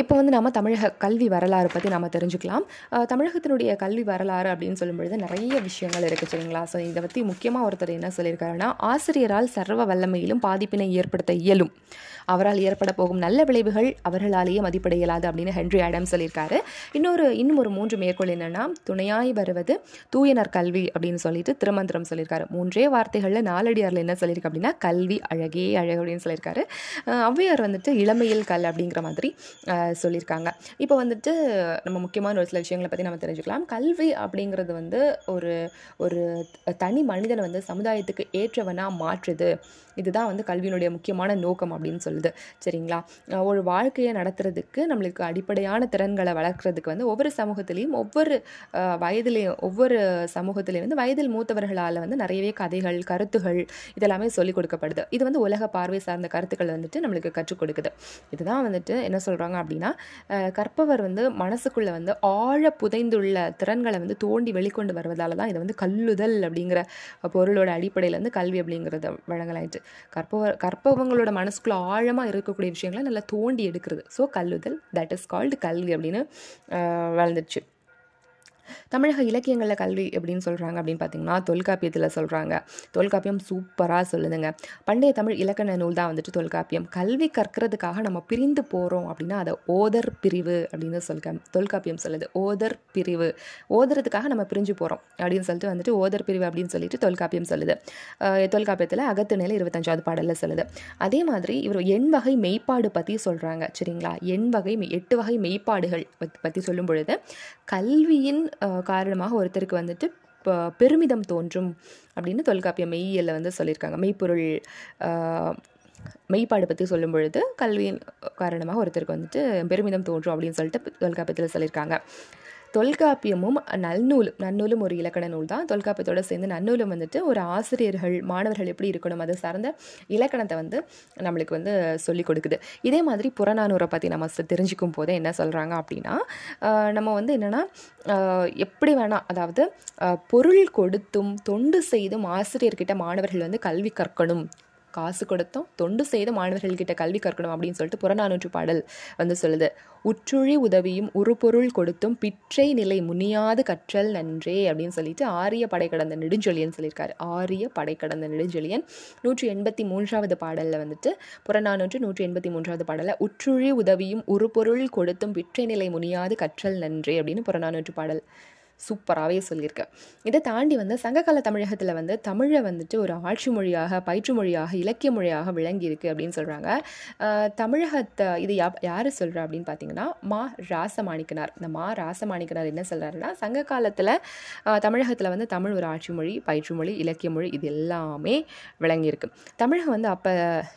இப்போ வந்து நம்ம தமிழக கல்வி வரலாறு பற்றி நம்ம தெரிஞ்சுக்கலாம். தமிழகத்தினுடைய கல்வி வரலாறு அப்படின்னு சொல்லும்பொழுது நிறைய விஷயங்கள் இருக்குது சரிங்களா? ஸோ இதை பற்றி முக்கியமாக ஒருத்தர் என்ன சொல்லியிருக்காருன்னா ஆசிரியரால் சர்வ வல்லமையிலும் பாதிப்பினை ஏற்படுத்த இயலும். அவரால் ஏற்பட போகும் நல்ல விளைவுகள் அவர்களாலேயே மதிப்பிட இயலாது அப்படின்னு ஹென்ரி ஆடம் சொல்லியிருக்காரு. இன்னொரு இன்னும் ஒரு மூன்று மேற்கோள் என்னென்னா துணையாய் வருவது தூயனர் கல்வி அப்படின்னு சொல்லிட்டு திருமந்திரம் சொல்லியிருக்காரு. மூன்றே வார்த்தைகளில் நாலடியாரில் என்ன சொல்லியிருக்கு அப்படின்னா கல்வி அழகே அழகு அப்படின்னு சொல்லியிருக்காரு. ஔவையார் வந்துட்டு இளமையில் கல் அப்படிங்கிற மாதிரி சொல்லியிருக்காங்க. இப்போ வந்துட்டு நம்ம முக்கியமான ஒரு சில விஷயங்களை பற்றி நம்ம தெரிஞ்சுக்கலாம். கல்வி அப்படிங்கிறது வந்து ஒரு ஒரு தனி மனிதனை வந்து சமுதாயத்துக்கு ஏற்றவனாக மாற்றுது. இதுதான் வந்து கல்வியினுடைய முக்கியமான நோக்கம் அப்படின்னு சொல்லுது. சரிங்களா? ஒரு வாழ்க்கையை நடத்துறதுக்கு நம்மளுக்கு அடிப்படையான திறன்களை வளர்க்குறதுக்கு வந்து ஒவ்வொரு சமூகத்திலையும் ஒவ்வொரு அஹ், வயதிலையும் ஒவ்வொரு சமூகத்திலையும் வந்து வயதில் மூத்தவர்களால் வந்து நிறையவே கதைகள் கருத்துகள் இதெல்லாமே சொல்லிக் கொடுக்கப்படுது. இது வந்து உலக பார்வை சார்ந்த கருத்துக்கள் வந்துட்டு நம்மளுக்கு கற்றுக் கொடுக்குது. இதுதான் வந்துட்டு என்ன சொல்கிறாங்க அப்படின்னு அப்படின்னா கற்பவர் வந்து மனசுக்குள்ளே வந்து ஆழ புதைந்துள்ள திறன்களை வந்து தோண்டி வெளிக்கொண்டு வருவதால தான் இதை வந்து கல்லுதல் அப்படிங்கிற பொருளோட அடிப்படையில் வந்து கல்வி அப்படிங்கிறத வழங்கலாயிட்டு. கற்பவர் கற்பவங்களோட மனசுக்குள்ளே ஆழமாக இருக்கக்கூடிய விஷயங்களை நல்லா தோண்டி எடுக்கிறது. ஸோ கல்லுதல் தட் இஸ் கால்டு கல்வி அப்படின்னு அஹ், வளர்ந்துச்சு தமிழக இலக்கியங்களில் கல்வி எப்படின்னு சொல்கிறாங்க அப்படின்னு பார்த்தீங்கன்னா தொல்காப்பியத்தில் சொல்கிறாங்க தொல்காப்பியம் சூப்பராக சொல்லுதுங்க. பண்டைய தமிழ் இலக்கண நூல் தான் வந்துட்டு தொல்காப்பியம். கல்வி கற்கிறதுக்காக நம்ம பிரிந்து போகிறோம் அப்படின்னா அதை ஓதர் பிரிவு அப்படின்னு சொல்க தொல்காப்பியம் சொல்லுது. ஓதர் பிரிவு. ஓதுறதுக்காக நம்ம பிரிஞ்சு போகிறோம் அப்படின்னு சொல்லிட்டு வந்துட்டு ஓதர் பிரிவு அப்படின்னு சொல்லிட்டு தொல்காப்பியம் சொல்லுது. தொல்காப்பியத்தில் அகத்து நிலை இருபத்தஞ்சாவது பாடலில் சொல்லுது. அதே மாதிரி இவர் எண் வகை மெய்ப்பாடு பற்றி சொல்கிறாங்க சரிங்களா? எண் வகை மெய்- எட்டு வகை மெய்ப்பாடுகள் பற்றி சொல்லும் பொழுது கல்வியின் காரணமாக ஒருத்தருக்கு வந்துட்டு பெருமிதம் தோன்றும் அப்படின்னு தொல்காப்பிய மெய்யியலில் வந்து சொல்லியிருக்காங்க. மெய்ப்பொருள் மெய்ப்பாடு பற்றி சொல்லும் பொழுது கல்வியின் காரணமாக ஒருத்தருக்கு வந்துட்டு பெருமிதம் தோன்றும் அப்படின்னு சொல்லிட்டு தொல்காப்பியத்தில் சொல்லியிருக்காங்க. தொல்காப்பியமும் நல்நூலும் நன்னூலும் ஒரு இலக்கண நூல் தான். தொல்காப்பியத்தோட சேர்ந்து நன்னூலும் வந்துட்டு ஒரு ஆசிரியர்கள் மாணவர்கள் எப்படி இருக்கணும் அது சார்ந்த இலக்கணத்தை வந்து நம்மளுக்கு வந்து சொல்லிக் கொடுக்குது. இதே மாதிரி புறநானூரை பற்றி நம்ம தெரிஞ்சுக்கும் போது என்ன சொல்கிறாங்க அப்படின்னா நம்ம வந்து என்னென்னா எப்படி வேணால் அதாவது பொருள் கொடுத்தும் தொண்டு செய்தும் ஆசிரியர்கிட்ட மாணவர்கள் வந்து கல்வி கற்கணும். காசு கொடுத்தோம் தொண்டு செய்த மாணவர்கள்கிட்ட கல்வி கற்கணும் அப்படின்னு சொல்லிட்டு புறநானூற்று பாடல் வந்து சொல்லுது. உற்றுழி உதவியும் உருப்பொருள் கொடுத்தும் பிற்றை நிலை முனியாது கற்றல் நன்றே அப்படின்னு சொல்லிட்டு ஆரிய படை கடந்த நெடுஞ்சொலியன் சொல்லியிருக்காரு. ஆரிய படை கடந்த நெடுஞ்செழியன். நூற்றி எண்பத்தி மூன்றாவது பாடலில் வந்துட்டு புறநானூற்று நூற்றி எண்பத்தி மூன்றாவது பாடலில் உற்றுழி உதவியும் உருப்பொருள் கொடுத்தும் பிற்றை நிலை முனியாது கற்றல் நன்றே அப்படின்னு புறநானூற்று பாடல். சூப்பராகவே சொல்லியிருக்கு. இதை தாண்டி வந்து சங்ககால தமிழகத்தில் வந்து தமிழை வந்துட்டு ஒரு ஆட்சி மொழியாக பயிற்று மொழியாக இலக்கிய மொழியாக விளங்கியிருக்கு அப்படின்னு சொல்கிறாங்க தமிழகத்தை இது யா யார் சொல்கிறா அப்படின்னு பார்த்தீங்கன்னா மா ராசமாணிக்கனார். இந்த மா ராசமாணிக்கனார் என்ன சொல்கிறாருன்னா சங்க காலத்தில் தமிழகத்தில் வந்து தமிழ் ஒரு ஆட்சி மொழி பயிற்று மொழி இலக்கிய மொழி இது எல்லாமே விளங்கியிருக்கு. தமிழகம் வந்து அப்போ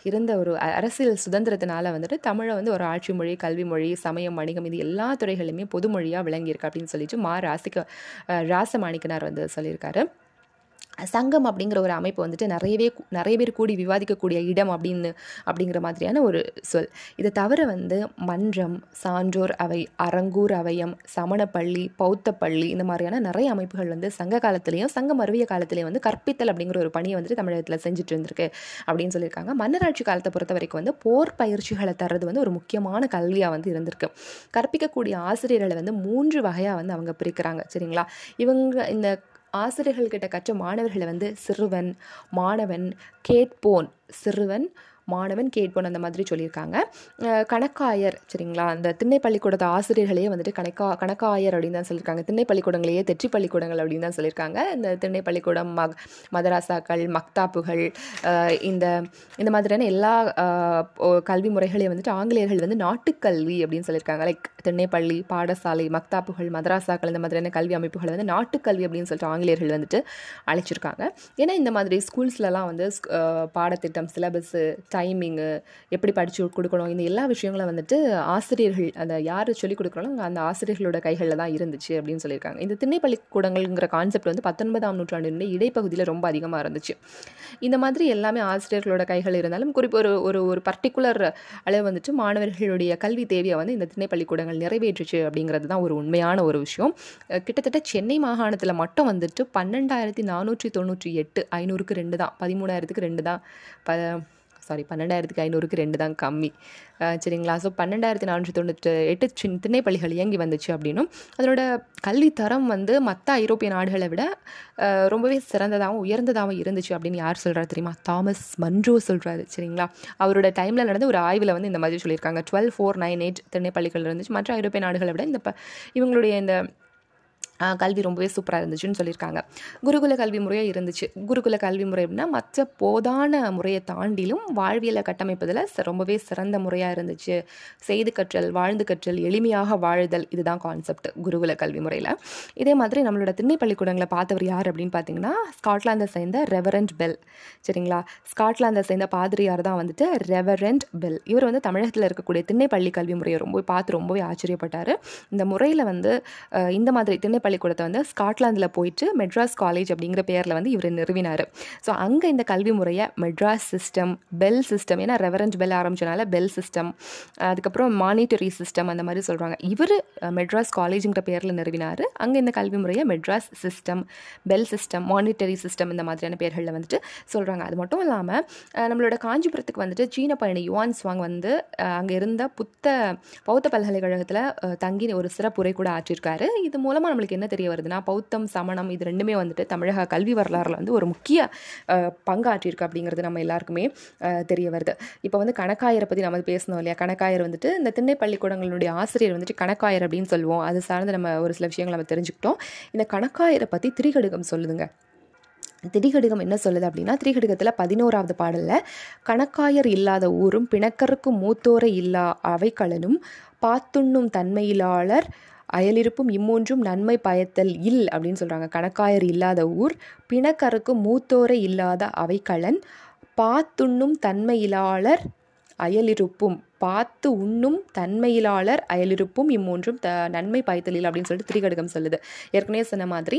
இருந்த ஒரு அரசியல் சுதந்திரத்தினால வந்துட்டு தமிழை வந்து ஒரு ஆட்சி மொழி கல்வி மொழி சமயம் வணிகம் இது எல்லா துறைகளிலுமே பொது மொழியாக விளங்கியிருக்கு அப்படின்னு சொல்லிட்டு மா ராசிக்க ராச ராசமாணிக்கனார் வந்து சொல்லியிருக்காரு. சங்கம் அப்படிங்கிற ஒரு அமைப்பு வந்துட்டு நிறையவே நிறைய பேர் கூடி விவாதிக்கக்கூடிய இடம் அப்படின்னு அப்படிங்கிற மாதிரியான ஒரு சொல். இதை தவிர வந்து மன்றம் சான்றோர் அவை அரங்கூர் அவையம் சமணப்பள்ளி பௌத்த பள்ளி இந்த மாதிரியான நிறைய அமைப்புகள் வந்து சங்க காலத்திலையும் சங்கம் அருவிய காலத்திலையும் வந்து கற்பித்தல் அப்படிங்கிற ஒரு பணியை வந்துட்டு தமிழகத்தில் செஞ்சுட்டு இருந்திருக்கு அப்படின்னு சொல்லியிருக்காங்க. மன்னராட்சி காலத்தை பொறுத்த வரைக்கும் வந்து போர் பயிற்சிகளை தர்றது வந்து ஒரு முக்கியமான கல்வியாக வந்து இருந்திருக்கு. கற்பிக்கக்கூடிய ஆசிரியர்களை வந்து மூன்று வகையாக வந்து அவங்க பிரிக்கிறாங்க. சரிங்களா? இவங்க இந்த ஆசிரியர்கள்கிட்ட கற்ற மாணவர்களை வந்து சிறுவன் மாணவன் கேட்போன் சிறுவன் மாணவன் கேட்போன் அந்த மாதிரி சொல்லியிருக்காங்க. கணக்காயர் சரிங்களா? அந்த திண்ணை பள்ளிக்கூடத்து ஆசிரியர்களையே வந்துட்டு கணக்கா கணக்காயர் அப்படின்னு தான் சொல்லியிருக்காங்க. திண்ணை பள்ளிக்கூடங்களையே தெற்றி பள்ளிக்கூடங்கள் அப்படின்னு தான் சொல்லியிருக்காங்க. இந்த திண்ணை பள்ளிக்கூடம் மக் மதராசாக்கள் மக்தாப்புகள் இந்த இந்த மாதிரியான எல்லா கல்வி முறைகளையும் வந்துட்டு ஆங்கிலேயர்கள் வந்து நாட்டுக்கல்வி அப்படின்னு சொல்லியிருக்காங்க. லைக் திண்ணைப்பள்ளி பாடசாலை மக்தாப்புகள் மதராசாக்கள் இந்த மாதிரியான கல்வி அமைப்புகளை வந்து நாட்டுக்கல்வி அப்படின்னு சொல்லிட்டு ஆங்கிலேயர்கள் வந்துட்டு அழைச்சிருக்காங்க. ஏன்னா இந்த மாதிரி ஸ்கூல்ஸ்லலாம் வந்து பாடத்திட்டம் சிலபஸ்ஸு டைமிங்கு எப்படி படித்து கொடுக்கணும் இந்த எல்லா விஷயங்களும் வந்துட்டு ஆசிரியர்கள் அந்த யார் சொல்லிக் கொடுக்குறாங்களோ அந்த ஆசிரியர்களோட கைகளில் தான் இருந்துச்சு அப்படின்னு சொல்லியிருக்காங்க. இந்த திண்ணை பள்ளிக்கூடங்கள்ங்கிற கான்செப்ட் வந்து பத்தொன்பதாம் நூற்றாண்டினுடைய இடைப்பகுதியில் ரொம்ப அதிகமாக இருந்துச்சு. இந்த மாதிரி எல்லாமே ஆசிரியர்களோட கைகள் இருந்தாலும் குறிப்பு ஒரு ஒரு ஒரு பர்டிகுலர் அளவு வந்துட்டு மாணவர்களுடைய கல்வி தேவையை வந்து இந்த திண்ணை பள்ளிக்கூடங்கள் நிறைவேற்றுச்சு அப்படிங்கிறது தான் ஒரு உண்மையான ஒரு விஷயம். கிட்டத்தட்ட சென்னை மாகாணத்தில் மட்டும் வந்துட்டு பன்னெண்டாயிரத்தி நானூற்றி தொண்ணூற்றி எட்டு ஐநூறுக்கு ரெண்டு தான் பதிமூணாயிரத்துக்கு ரெண்டு தான் ப சாரி பன்னெண்டாயிரத்துக்கு ஐநூறுக்கு ரெண்டு தான் கம்மி. சரிங்களா? ஸோ பன்னெண்டாயிரத்தி நானூற்றி தொண்ணூற்றி எட்டு சின் திண்ணைப்பள்ளிகள் இயங்கி வந்துச்சு அப்படின்னும் அதனோட கல்வித்தரம் வந்து மற்ற ஐரோப்பிய நாடுகளை விட ரொம்பவே சிறந்ததாகவும் உயர்ந்ததாகவும் இருந்துச்சு அப்படின்னு யார் சொல்கிறாரு தெரியுமா? தாமஸ் மன்ரோ சொல்கிறாரு சரிங்களா? அவரோட டைமில் நடந்த ஒரு ஆய்வில் வந்து இந்த மாதிரி சொல்லியிருக்காங்க. டுவெல் ஃபோர் நைன் எயிட் திண்ணைப்பள்ளிகள் இருந்துச்சு. மற்ற ஐரோப்பிய நாடுகளை விட இந்த ப இவங்களுடைய இந்த கல்வி ரொம்பவே சூப்பராக இருந்துச்சுன்னு சொல்லியிருக்காங்க. குருகுல கல்வி முறையாக இருந்துச்சு. குருகுல கல்வி முறை அப்படின்னா மற்ற போதான முறையை தாண்டிலும் வாழ்வியலை கட்டமைப்பதில் ச- ரொம்பவே சிறந்த முறையாக இருந்துச்சு. செய்து கற்றல் வாழ்ந்து கற்றல் எளிமையாக வாழுதல் இதுதான் கான்செப்ட் குருகுல கல்வி முறையில். இதே மாதிரி நம்மளோட திண்ணை பள்ளிக்கூடங்களை பார்த்தவர் யார் அப்படின்னு பார்த்தீங்கன்னா ஸ்காட்லாந்தை சேர்ந்த ரெவரண்ட் பெல். சரிங்களா? ஸ்காட்லாந்தை சேர்ந்த பாதிரியார் தான் வந்துட்டு ரெவரண்ட் பெல். இவர் வந்து தமிழகத்தில் இருக்கக்கூடிய திண்ணை பள்ளி கல்வி முறையை ரொம்ப பார்த்து ரொம்பவே ஆச்சரியப்பட்டார். இந்த முறையில் வந்து இந்த மாதிரி திண்ணை பள்ளிக்கூடத்தை வந்து ஸ்காட்லாந்தில் போயிட்டு மெட்ராஸ் காலேஜ் அப்படிங்கிற பேரில் வந்து இவர் நிறுவினார். ஸோ அங்கே இந்த கல்வி முறையை மெட்ராஸ் சிஸ்டம் பெல் சிஸ்டம் ஏன்னா ரெவரண்ட் பெல் ஆரம்பிச்சனால பெல் சிஸ்டம் அதுக்கப்புறம் மானிட்டரி சிஸ்டம் அந்த மாதிரி சொல்கிறாங்க இவர் மெட்ராஸ் காலேஜுங்கிற பேரில் நிறுவினார். அங்கே இந்த கல்வி முறையை Madras system Bell system monitory system இந்த மாதிரியான பேர்களில் வந்துட்டு சொல்கிறாங்க அது மட்டும் இல்லாமல் நம்மளோட காஞ்சிபுரத்துக்கு வந்துட்டு சீன பயணி யுவான் ஸ்வாங் வந்து அங்கே இருந்த புத்த பௌத்த பல்கலைக்கழகத்தில் தங்கி ஒரு சிறப்புரை கூட ஆற்றிருக்காரு. இது மூலமாக நம்மளுக்கு என்ன தெரிய வருதுன்னா பௌத்தம் சமணம் இது ரெண்டுமே வந்துட்டு தமிழக கல்வி வரலாறுல வந்து ஒரு முக்கிய அஹ், பங்காற்றிருக்கு அப்படிங்கிறது நம்ம எல்லாருக்குமே தெரிய வருது. இப்போ வந்து கணக்காயரை பற்றி நம்ம பேசணும் இல்லையா? கணக்காயர் வந்துட்டு இந்த திண்ணை பள்ளிக்கூடங்களுடைய ஆசிரியர் வந்துட்டு கணக்காயர் அப்படின்னு சொல்லுவோம். அது சார்ந்து நம்ம ஒரு சில விஷயங்கள் நம்ம தெரிஞ்சுக்கிட்டோம். இந்த கணக்காயரை பற்றி திரிகடுகம் சொல்லுதுங்க. திரிகடுகம் என்ன சொல்லுது அப்படின்னா திரிகடுகத்தில் பதினோராவது பாடலில் கணக்காயர் இல்லாத ஊரும் பிணக்கருக்கும் மூத்தோரை இல்லா அவைக்களனும் பாத்துண்ணும் தன்மையிலாளர் அயலிருப்பும் இம்மூன்றும் நன்மை பயத்தல் இல் அப்படின்னு சொல்கிறாங்க கணக்காயர் இல்லாத ஊர் பிணக்கருக்கும் மூத்தோரை இல்லாத அவைக்களன் பாத்துண்ணும் தன்மையிலாளர் அயலிருப்பும் பார்த்து உண்ணும் தன்மையிலாளர் அயலிருப்பும் இம்மூன்றும் த நன்மை பாய்த்தலில் அப்படின்னு சொல்லிட்டு திரிகடுகம் சொல்லுது. ஏற்கனவே சொன்ன மாதிரி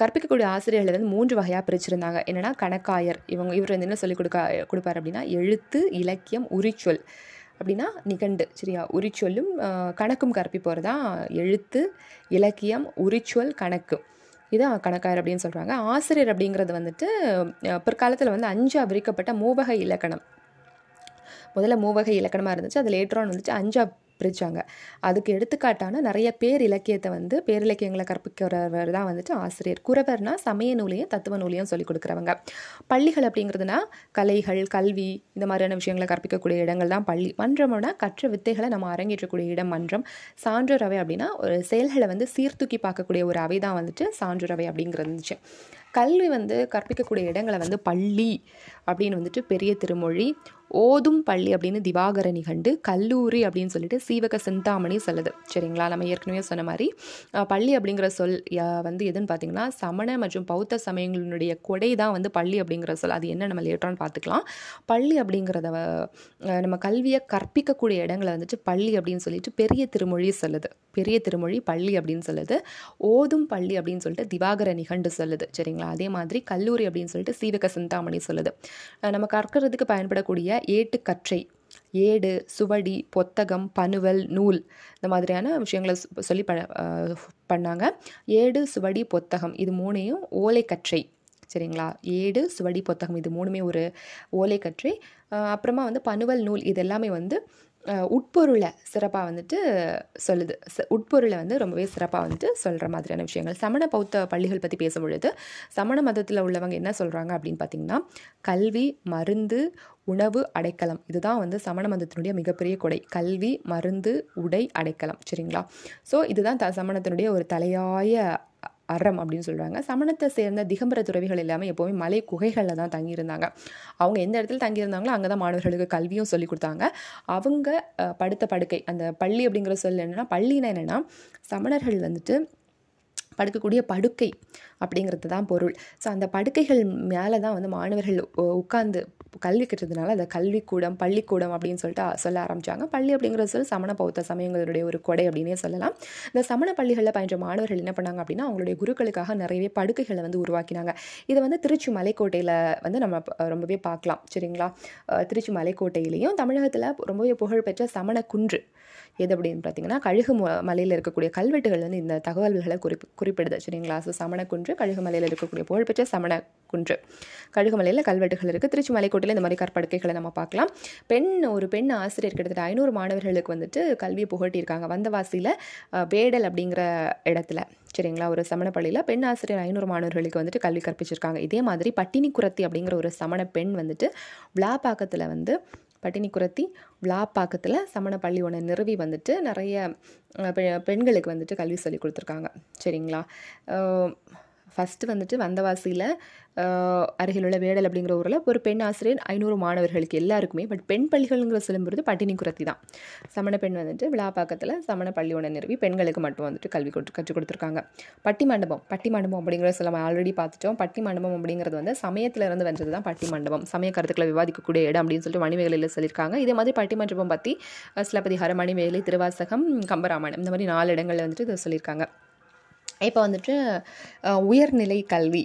கற்பிக்கக்கூடிய ஆசிரியர்கள் வந்து மூன்று வகையாக பிரிச்சிருந்தாங்க. என்னென்னா கணக்காயர் இவங்க இவர் வந்து என்ன சொல்லிக் கொடுக்க கொடுப்பார் அப்படின்னா எழுத்து இலக்கியம் உரிச்சொல். அப்படின்னா நிகண்டு சரியா? உரிச்சொல்லும் கணக்கும் கற்பிப்போர் தான் எழுத்து இலக்கியம் உரிச்சொல் கணக்கு. இதான் கணக்காயர் அப்படின்னு சொல்கிறாங்க ஆசிரியர் அப்படிங்கிறது வந்துட்டு பிற்காலத்தில் வந்து அஞ்சா விரிக்கப்பட்ட மூவகை இலக்கணம். முதல்ல மூவகை இலக்கணமாக இருந்துச்சு அது லேட்டரான் வந்துட்டு அஞ்சா பிரித்தாங்க அதுக்கு எடுத்துக்காட்டான நிறைய பேர் இலக்கியத்தை வந்து பேரிலக்கியங்களை கற்பிக்கிறவர் தான் வந்துட்டு ஆசிரியர். குறவர்னா சமய நூலையும் தத்துவ நூலையும் சொல்லிக் கொடுக்குறவங்க. பள்ளிகள் அப்படிங்கிறதுனா கலைகள் கல்வி இந்த மாதிரியான விஷயங்களை கற்பிக்கக்கூடிய இடங்கள் தான் பள்ளி. மன்றம்னா கற்ற வித்தைகளை நம்ம அரங்கேற்றக்கூடிய இடம் மன்றம். சான்றோர் அப்படின்னா ஒரு செயல்களை வந்து சீர்தூக்கி பார்க்கக்கூடிய ஒரு அவை தான் வந்துட்டு சான்றோர் அவை அப்படிங்கிறது இருந்துச்சு. கல்வி வந்து கற்பிக்கக்கூடிய இடங்களை வந்து பள்ளி அப்படின்னு வந்துட்டு பெரிய திருமொழி. ஓதும் பள்ளி அப்படின்னு திவாகர நிகண்டு கல்லூரி அப்படின்னு சொல்லிட்டு சீவக சிந்தாமணி சொல்லுது. சரிங்களா? நம்ம ஏற்கனவே சொன்ன மாதிரி பள்ளி அப்படிங்கிற சொல் யா- வந்து எதுன்னு பார்த்தீங்கன்னா சமண மற்றும் பௌத்த சமயங்களினுடைய கொடை தான் வந்து பள்ளி அப்படிங்கிற சொல். அது என்ன நம்ம லேட்டரான்னு பார்த்துக்கலாம் பள்ளி அப்படிங்கிறத நம்ம கல்வியை கற்பிக்கக்கூடிய இடங்களை வந்துட்டு பள்ளி அப்படின்னு சொல்லிட்டு பெரிய திருமொழி சொல்லுது. பெரிய திருமொழி பள்ளி அப்படின்னு சொல்லுது. ஓதும் பள்ளி அப்படின்னு சொல்லிட்டு திவாகர நிகண்டு சொல்லுது. சரிங்களா? அதே மாதிரி கல்லூரி அப்படின்னு சொல்லிட்டு சீவக சிந்தாமணி சொல்லுது. நம்ம கற்கிறதுக்கு பயன்படக்கூடிய ஏட்டுக்கற்றை ஏடு சுவடி பொத்தகம் பனுவல் நூல் இந்த மாதிரியான விஷயங்களை சொல்லி ப பண்ணாங்க. ஏடு சுவடி பொத்தகம் இது மூணையும் ஓலைக்கற்றை. சரிங்களா? ஏடு சுவடி பொத்தகம் இது மூணுமே ஒரு ஓலைக்கற்றை. அப்புறமா வந்து பனுவல் நூல் இது எல்லாமே வந்து உட்பொருளை சிறப்பாக வந்துட்டு சொல்லுது. ச- உட்பொருளை வந்து ரொம்பவே சிறப்பாக வந்துட்டு சொல்கிற மாதிரியான விஷயங்கள். சமண பௌத்த பள்ளிகள் பற்றி பேசும் பொழுது சமண மதத்தில் உள்ளவங்க என்ன சொல்கிறாங்க அப்படின்னு பார்த்தீங்கன்னா கல்வி மருந்து உணவு அடைக்கலம். இதுதான் வந்து சமண மதத்தினுடைய மிகப்பெரிய கொடை. கல்வி மருந்து உடை அடைக்கலம். சரிங்களா? ஸோ இதுதான் த சமணத்தினுடைய ஒரு தலையாய அறம் அப்படின்னு சொல்கிறாங்க சமணத்தை சேர்ந்த திகம்பர துறவிகள் எல்லாமே எப்போவுமே மலை குகைகளில் தான் தங்கியிருந்தாங்க. அவங்க எந்த இடத்துல தங்கியிருந்தாங்களோ அங்கே தான் மாணவர்களுக்கு கல்வியும் சொல்லி கொடுத்தாங்க. அவங்க படுத்த படுக்கை அந்த பள்ளி அப்படிங்கிற சொல் என்னென்னா பள்ளினா என்னென்னா சமணர்கள் வந்துட்டு படுக்கக்கூடிய படுக்கை அப்படிங்கிறது தான் பொருள். ஸோ அந்த படுக்கைகள் மேலே தான் வந்து மாணவர்கள் உட்காந்து உட்கார்ந்து கல்வி கற்றதுனால அதை கல்விக்கூடம் பள்ளிக்கூடம் அப்படின்னு சொல்லிட்டு சொல்ல ஆரம்பித்தாங்க பள்ளி அப்படிங்கிறது சொல்லி சமண பௌத்த சமயங்களுடைய ஒரு கொடை அப்படின்னே சொல்லலாம். இந்த சமண பள்ளிகளில் பயின்ற மாணவர்கள் என்ன பண்ணாங்க அப்படின்னா அவங்களுடைய குருக்களுக்காக நிறையவே படுக்கைகளை வந்து உருவாக்கினாங்க. இதை வந்து திருச்சி மலைக்கோட்டையில் வந்து நம்ம ரொம்பவே பார்க்கலாம். சரிங்களா? திருச்சி மலைக்கோட்டையிலையும் தமிழகத்தில் ரொம்பவே புகழ்பெற்ற சமண குன்று எது அப்படின்னு பார்த்தீங்கன்னா கழுகு ம- மலையில் இருக்கக்கூடிய கல்வெட்டுகள் வந்து இந்த தகவல்களை குறிப்பு குறிப்பிடுது. சரிங்களா? ஸோ சமணக்குன்று குன்று மலையில் இருக்கக்கூடிய புகழ்பெற்ற சமணக்குன்று. கழுகுமலையில் கல்வெட்டுகள் இருக்குது திருச்சி மலைக்கோட்டையில் இந்த மாதிரி கற்படுக்கைகளை நம்ம பார்க்கலாம். பெண் ஒரு பெண் ஆசிரியர் கிட்டத்தட்ட ஐநூறு மாணவர்களுக்கு வந்துட்டு கல்வியை புகட்டியிருக்காங்க. வந்தவாசியில் பேடல் வேடல் அப்படிங்கிற இடத்துல. சரிங்களா? ஒரு சமண பள்ளியில் பெண் ஆசிரியர் ஐநூறு மாணவர்களுக்கு வந்துட்டு கல்வி கற்பிச்சிருக்காங்க. இதே மாதிரி பட்டினி குரத்தி அப்படிங்கிற ஒரு சமண பெண் வந்துட்டு விழாப்பாக்கத்தில் வந்து பட்டினி குரத்தி விழாப்பாக்கத்தில் சமண பள்ளி ஒன்று நிறுவி வந்துட்டு நிறைய பெ- பெண்களுக்கு வந்துட்டு கல்வி சொல்லி கொடுத்துருக்காங்க. சரிங்களா? ஃபஸ்ட்டு வந்துட்டு வந்தவாசியில் அருகிலுள்ள வேடல் அப்படிங்கிற ஊரில் ஒரு பெண் ஆசிரியர் ஐநூறு மாணவர்களுக்கு எல்லாருக்குமே பட் பெண் பள்ளிகள்ங்கிற சொல்லும்போது பட்டினி குரத்தி தான். சமண பெண் வந்துட்டு விழாப்பாக்கத்தில் சமண பள்ளியோட ஒன்று நிறுவி பெண்களுக்கு மட்டும் வந்துட்டு கல்வி கொடுத்து கற்றுக் கொடுத்துருக்காங்க. பட்டி மண்டபம் பட்டி மண்டபம் அப்படிங்கிறத சொல்ல நம்ம ஆல்ரெடி பார்த்துட்டோம். பட்டி மண்டபம் அப்படிங்கிறது வந்து சமயத்தில் இருந்து வந்தது தான் பட்டி மண்டபம். சமய கருத்துக்களை விவாதிக்கக்கூடிய இடம் அப்படின்னு சொல்லிட்டு மணிமேகலையில் சொல்லியிருக்காங்க. இதே மாதிரி பட்டி மண்டபம் பற்றி சிலப்பதிகாரம் மணிமேகலை திருவாசகம் கம்பராமாயணம் இந்த மாதிரி நாலு இடங்களில் வந்துட்டு இதை சொல்லியிருக்காங்க. இப்போ வந்துட்டு உயர்நிலை கல்வி.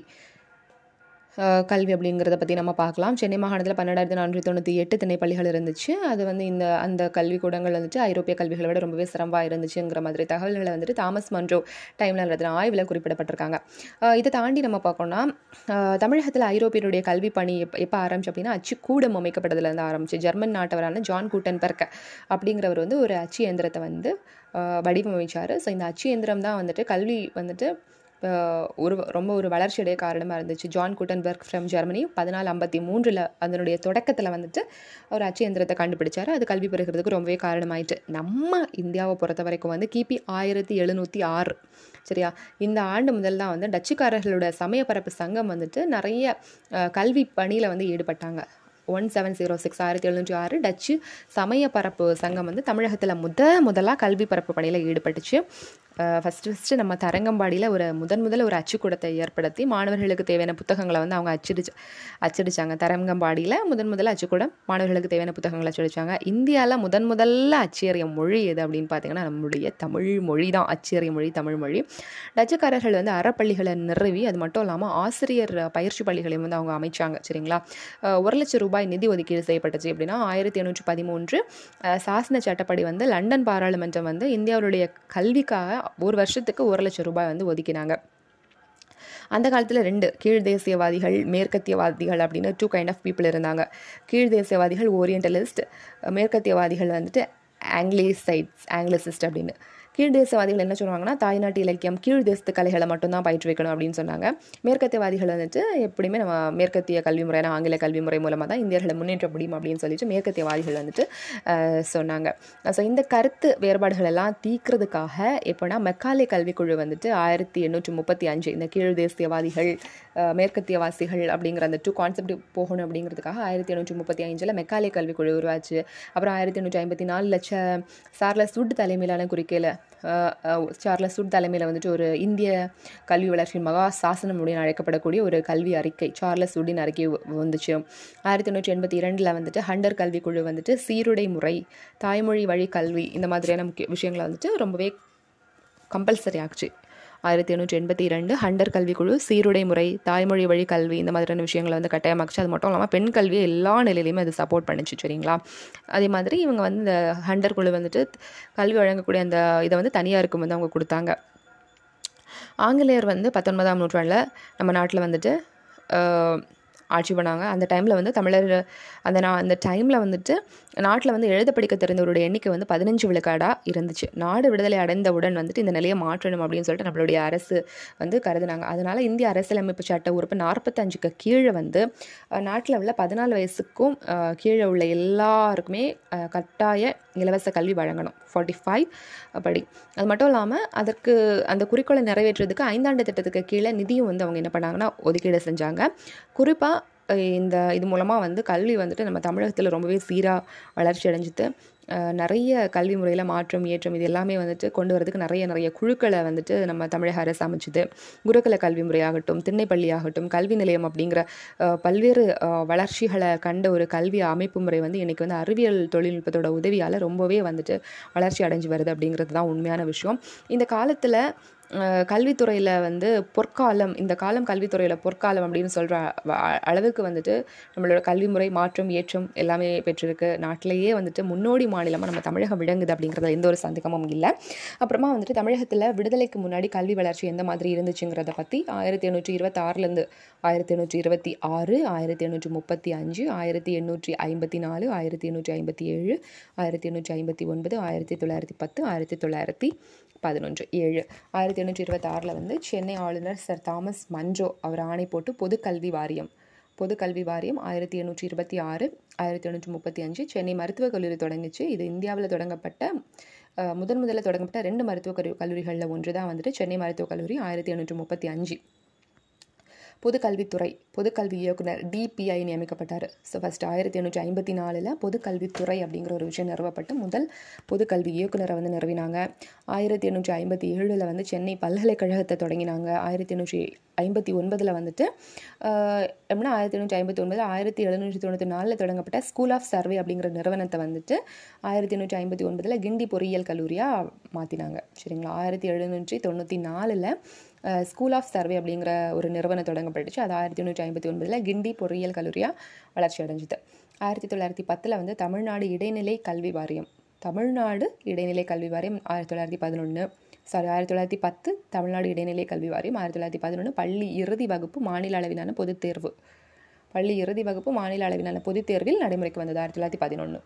கல்வி அப்படிங்கிறத பற்றி நம்ம பார்க்கலாம். சென்னை மாகாணத்தில் பன்னெண்டாயிரத்தி நானூற்றி தொண்ணூற்றி எட்டு திணைப்பள்ளிகள் இருந்துச்சு. அது வந்து இந்த அந்த கல்விக்கூடங்கள் வந்துட்டு ஐரோப்பிய கல்விகளை விட ரொம்பவே சிறப்பாக இருந்துச்சுங்கிற மாதிரி தகவல்களை வந்துட்டு தாமஸ் மன்றோ டைமில் நடத்தின ஆய்வில் குறிப்பிடப்பட்டிருக்காங்க. இதை தாண்டி நம்ம பார்க்கணும்னா தமிழகத்தில் ஐரோப்பியருடைய கல்வி பணி எப்போ எப்போ ஆரம்பிச்சு அப்படின்னா அச்சு கூடம் அமைக்கப்பட்டதுலேருந்து ஆரம்பிச்சு ஜெர்மன் நாட்டவரான ஜான் கூட்டன்பர்க் அப்படிங்கிறவர் வந்து ஒரு அச்சு இயந்திரத்தை வந்து வடிவமைச்சார். ஸோ இந்த அச்சு இயந்திரம் தான் வந்துட்டு கல்வி வந்துட்டு ஒரு ரொம்ப ஒரு வளர்ச்சியடைய காரணமாக இருந்துச்சு. ஜான் குட்டன்பர்க் ஃப்ரம் ஜெர்மனி பதினாலு ஐம்பத்தி மூன்றில் அதனுடைய தொடக்கத்தில் வந்துட்டு ஒரு அச்சு எந்திரத்தை கண்டுபிடிச்சார். அது கல்வி பெறுகிறதுக்கு ரொம்பவே காரணமாயிட்டு. நம்ம இந்தியாவை பொறுத்த வரைக்கும் வந்து கிபி ஆயிரத்தி எழுநூற்றி ஆறு சரியா? இந்த ஆண்டு முதல் தான் வந்து டச்சுக்காரர்களோட சமயப்பரப்பு சங்கம் வந்துட்டு நிறைய கல்வி பணியில் வந்து ஈடுபட்டாங்க. ஒன் செவன் ஜீரோ சிக்ஸ் ஆயிரத்தி எழுநூற்றி ஆறு டச்சு சமய பரப்பு சங்கம் வந்து தமிழகத்தில் முத முதலாக கல்வி பரப்பு பணியில் ஈடுபட்டுச்சு. ஃபஸ்ட்டு ஃபஸ்ட்டு நம்ம தரங்கம்பாடியில் ஒரு முதன் முதல்ல ஒரு அச்சுக்கூடத்தை ஏற்படுத்தி மாணவர்களுக்கு தேவையான புத்தகங்களை வந்து அவங்க அச்சடிச்சு அச்சடித்தாங்க தரங்கம்பாடியில் முதன் முதல்ல அச்சுக்கூடம் மாணவர்களுக்கு தேவையான புத்தகங்களை அச்சடிச்சாங்க. இந்தியாவில் முதன் முதல்ல அச்சேறிய மொழி எது அப்படின்னு பார்த்தீங்கன்னா நம்மளுடைய தமிழ் மொழி தான். அச்சேறிய மொழி தமிழ் மொழி. டச்சுக்காரர்கள் வந்து அறப்பள்ளிகளை நிறுவி அது மட்டும் இல்லாமல் ஆசிரியர் பயிற்சி பள்ளிகளையும் வந்து அவங்க அமைச்சாங்க சரிங்களா? ஒரு லட்சம் ரூபாய் நிதி ஒதுக்கீடு செய்யப்பட்டுச்சு அப்படின்னா ஆயிரத்தி எண்ணூற்றி பதிமூன்று சாசன சட்டப்படி வந்து லண்டன் பாராளுமன்றம் வந்து இந்தியாவுடைய கல்விக்காக ஒரு வருஷத்துக்கு ஒரு லட்சம் ரூபாய் வந்து ஒதுக்கினாங்க. அந்த காலத்தில் ரெண்டு கீழ் தேசியவாதிகள் மேற்கத்தியவாதிகள் அப்படின்னு டூ கைண்ட் ஆஃப் பீப்புள் இருந்தாங்க. கீழ் தேசியவாதிகள் ஓரியண்டலிஸ்ட் மேற்கத்தியவாதிகள் வந்துட்டு ஆங்கிலிசைட்ஸ் ஆங்கிலிசிஸ்ட் அப்படின்னு. கீழ் தேசவாதிகள் என்ன சொல்லுவாங்கன்னா தாய்நாட்டு இலக்கியம் கீழ் தேசத்து கலைகளை மட்டும்தான் பயிற்றுவிக்கணும் அப்படின்னு சொன்னாங்க. மேற்கத்தியவாதிகள் வந்துட்டு எப்படியுமே நம்ம மேற்கத்திய கல்வி முறையான ஆங்கில கல்வி முறை மூலமாக தான் இந்தியர்களை முன்னேற்ற முடியும் அப்படின்னு சொல்லிட்டு மேற்கத்தியவாதிகள் வந்துட்டு சொன்னாங்க. ஸோ இந்த கருத்து வேறுபாடுகள் எல்லாம் தீக்கிறதுக்காக எப்போனா மெக்காலே கல்விக்குழு வந்துட்டு ஆயிரத்தி எண்ணூற்றி முப்பத்தி அஞ்சு இந்த கீழ் தேசியவாதிகள் மேற்கத்தியவாசிகள் அப்படிங்கிற அந்த டூ கான்செப்ட் போகணும் அப்படிங்கிறதுக்காக ஆயிரத்தி எண்ணூற்றி முப்பத்தி அஞ்சில் மெக்காலே கல்விக்குழு உருவாச்சு. அப்புறம் ஆயிரத்தி எண்ணூற்றி ஐம்பத்தி நாலு லட்ச சார்லஸ் சுட் தலைமையிலான குறிக்கையில் சார்லஸ் சுட் தலைமையில் வந்துட்டு ஒரு இந்திய கல்வி வளர்ச்சியின் மகா சாசனம் அப்படின்னு அழைக்கப்படக்கூடிய ஒரு கல்வி அறிக்கை சார்லஸ் வுட்டின் அறிக்கை வந்துச்சு. ஆயிரத்தி எண்ணூற்றி எண்பத்தி இரண்டில் வந்துட்டு ஹண்டர் கல்விக்குழு வந்துட்டு சீருடை முறை தாய்மொழி வழி கல்வி இந்த மாதிரியான முக்கிய விஷயங்களை வந்துட்டு ரொம்பவே கம்பல்சரி ஆச்சு. ஆயிரத்தி எண்ணூற்றி எண்பத்தி இரண்டு ஹண்டர் கல்விக்குழு சீருடை முறை தாய்மொழி வழி கல்வி இந்த மாதிரியான விஷயங்களை வந்து கட்டாயமாக்குச்சு. அது மட்டும் இல்லாமல் பெண் கல்வியை எல்லா நிலையிலையுமே அது சப்போர்ட் பண்ணுச்சு சரிங்களா? அதே மாதிரி இவங்க வந்து இந்த ஹண்டர் குழு வந்துட்டு கல்வி வழங்கக்கூடிய அந்த இதை வந்து தனியாருக்கு வந்து அவங்க கொடுத்தாங்க. ஆங்கிலேயர் வந்து பத்தொன்பதாம் நூற்றாண்டில் நம்ம நாட்டில் வந்துட்டு ஆட்சி பண்ணாங்க. அந்த டைமில் வந்து தமிழர் அந்த நான் அந்த டைமில் வந்துட்டு நாட்டில் வந்து எழுத படிக்க தெரிந்தவருடைய எண்ணிக்கை வந்து பதினஞ்சு விழுக்காடாக இருந்துச்சு. நாடு விடுதலை அடைந்தவுடன் வந்துட்டு இந்த நிலையை மாற்றணும் அப்படின்னு சொல்லிட்டு நம்மளுடைய அரசு வந்து கருதுனாங்க. அதனால் இந்திய அரசியலமைப்பு சட்ட உறுப்பு நாற்பத்தஞ்சுக்கு கீழே வந்து நாட்டில் உள்ள பதினாலு வயசுக்கும் கீழே உள்ள எல்லாருக்குமே கட்டாய இலவச கல்வி வழங்கணும். ஃபார்ட்டி ஃபைவ் படி. அது மட்டும் இல்லாமல் அதற்கு அந்த குறிக்கோளை நிறைவேற்றுறதுக்கு ஐந்தாண்டு திட்டத்துக்கு கீழே நிதியும் வந்து அவங்க என்ன பண்ணாங்கன்னா ஒதுக்கீடு செஞ்சாங்க. குறிப்பாக இந்த இது மூலமாக வந்து கல்வி வந்துட்டு நம்ம தமிழகத்தில் ரொம்பவே சீராக வளர்ச்சி அடைஞ்சிட்டு நிறைய கல்வி முறையில் மாற்றம் ஏற்றம் இது எல்லாமே வந்துட்டு கொண்டு வரதுக்கு நிறைய நிறைய குழுக்களை வந்துட்டு நம்ம தமிழக அரசு அமைச்சுது. குருக்கல கல்வி முறையாகட்டும் திண்ணைப்பள்ளி ஆகட்டும் கல்வி நிலையம் அப்படிங்கிற பல்வேறு வளர்ச்சிகளை கண்ட ஒரு கல்வி அமைப்பு முறை வந்து இன்றைக்கி வந்து அறிவியல் தொழில்நுட்பத்தோட உதவியால் ரொம்பவே வந்துட்டு வளர்ச்சி அடைஞ்சு வருது அப்படிங்கிறது தான் உண்மையான விஷயம். இந்த காலத்தில் கல்வித்துறையில் வந்து பொற்காலம் இந்த காலம் கல்வித்துறையில் பொற்காலம் அப்படின்னு சொல்கிற அளவுக்கு வந்துட்டு நம்மளோட கல்வி முறை மாற்றம் ஏற்றம் எல்லாமே பெற்றிருக்கு. நாட்டிலேயே வந்துட்டு முன்னோடி மாநிலமாக நம்ம தமிழகம் விளங்குது அப்படிங்கிறதுல எந்த ஒரு சந்தேகமும் இல்லை. அப்புறமா வந்துட்டு தமிழகத்தில் விடுதலைக்கு முன்னாடி கல்வி வளர்ச்சி எந்த மாதிரி இருந்துச்சுங்கிறத பற்றி ஆயிரத்தி எண்ணூற்றி இருபத்தாறுலேருந்து ஆயிரத்தி எண்ணூற்றி இருபத்தி ஆறு ஆயிரத்தி எண்ணூற்றி முப்பத்தி அஞ்சு ஆயிரத்தி எண்ணூற்றி ஐம்பத்தி நாலு ஆயிரத்தி எண்ணூற்றி ஐம்பத்தி ஏழு ஆயிரத்தி எண்ணூற்றி ஐம்பத்தி ஒன்பது ஆயிரத்தி தொள்ளாயிரத்தி பத்து ஆயிரத்தி தொள்ளாயிரத்தி பதினொன்று ஏழு. ஆயிரத்தி எண்ணூற்றி இருபத்தாறில் வந்து சென்னை ஆளுநர் சர் தாமஸ் மஞ்சோ அவர் ஆணை போட்டு பொது கல்வி வாரியம். பொது கல்வி வாரியம் ஆயிரத்தி எண்ணூற்றி இருபத்தி ஆறு ஆயிரத்தி எண்ணூற்றி முப்பத்தி அஞ்சு. சென்னை மருத்துவக் கல்லூரி தொடங்கிச்சு. இது இந்தியாவில் தொடங்கப்பட்ட முதன் முதல்ல தொடங்கப்பட்ட ரெண்டு மருத்துவக் கல்லூரிகளில் ஒன்று தான் வந்துட்டு சென்னை மருத்துவக் கல்லூரி ஆயிரத்தி எண்ணூற்றி முப்பத்தி அஞ்சு. பொதுக்கல்வித்துறை பொதுக்கல்வி இயக்குனர் டிபிஐ நியமிக்கப்பட்டார். ஸோ ஃபஸ்ட் ஆயிரத்தி எண்ணூற்றி ஐம்பத்தி நாலில் பொதுக்கல்வித்துறை அப்படிங்கிற ஒரு விஷயம் நிறுவப்பட்டு முதல் பொதுக்கல்வி இயக்குனரை வந்து நிறுவினாங்க. ஆயிரத்தி எண்ணூற்றி ஐம்பத்தி ஏழில் வந்து சென்னை பல்கலைக்கழகத்தை தொடங்கினாங்க. ஆயிரத்தி எண்ணூற்றி ஐம்பத்தி ஒன்பதில் வந்துட்டு எப்படின்னா ஆயிரத்தி எண்ணூற்றி ஐம்பத்தி ஒன்பது ஆயிரத்தி எழுநூற்றி தொண்ணூற்றி நாலில் தொடங்கப்பட்ட ஸ்கூல் ஆஃப் சர்வே அப்படிங்கிற நிறுவனத்தை வந்துட்டு ஆயிரத்தி எண்ணூற்றி ஐம்பத்தி ஒன்பதில் கிண்டி பொறியியல் கல்லூரியாக மாற்றினாங்க சரிங்களா? ஆயிரத்தி எழுநூற்றி தொண்ணூற்றி நாலில் ஸ்கூல் ஆஃப் சர்வே அப்படிங்கிற ஒரு நிறுவனம் தொடங்கப்பட்டுச்சு. அது ஆயிரத்தி எண்ணூற்றி ஐம்பத்தி ஒன்பதில் கிண்டி பொறியியல் கல்லூரியாக வளர்ச்சி அடைஞ்சிது. ஆயிரத்தி தொள்ளாயிரத்தி பத்தில் வந்து தமிழ்நாடு இடைநிலை கல்வி வாரியம் தமிழ்நாடு இடைநிலை கல்வி வாரியம் ஆயிரத்தி தொள்ளாயிரத்தி பதினொன்று சாரி ஆயிரத்தி தொள்ளாயிரத்தி பத்து தமிழ்நாடு இடைநிலை கல்வி வாரியம் ஆயிரத்தி தொள்ளாயிரத்தி பதினொன்று பள்ளி இறுதி வகுப்பு மாநில அளவிலான பொதுத் தேர்வு. பள்ளி இறுதி வகுப்பு மாநில அளவிலான பொதுத் தேர்வில் நடைமுறைக்கு வந்தது ஆயிரத்தி தொள்ளாயிரத்தி பதினொன்று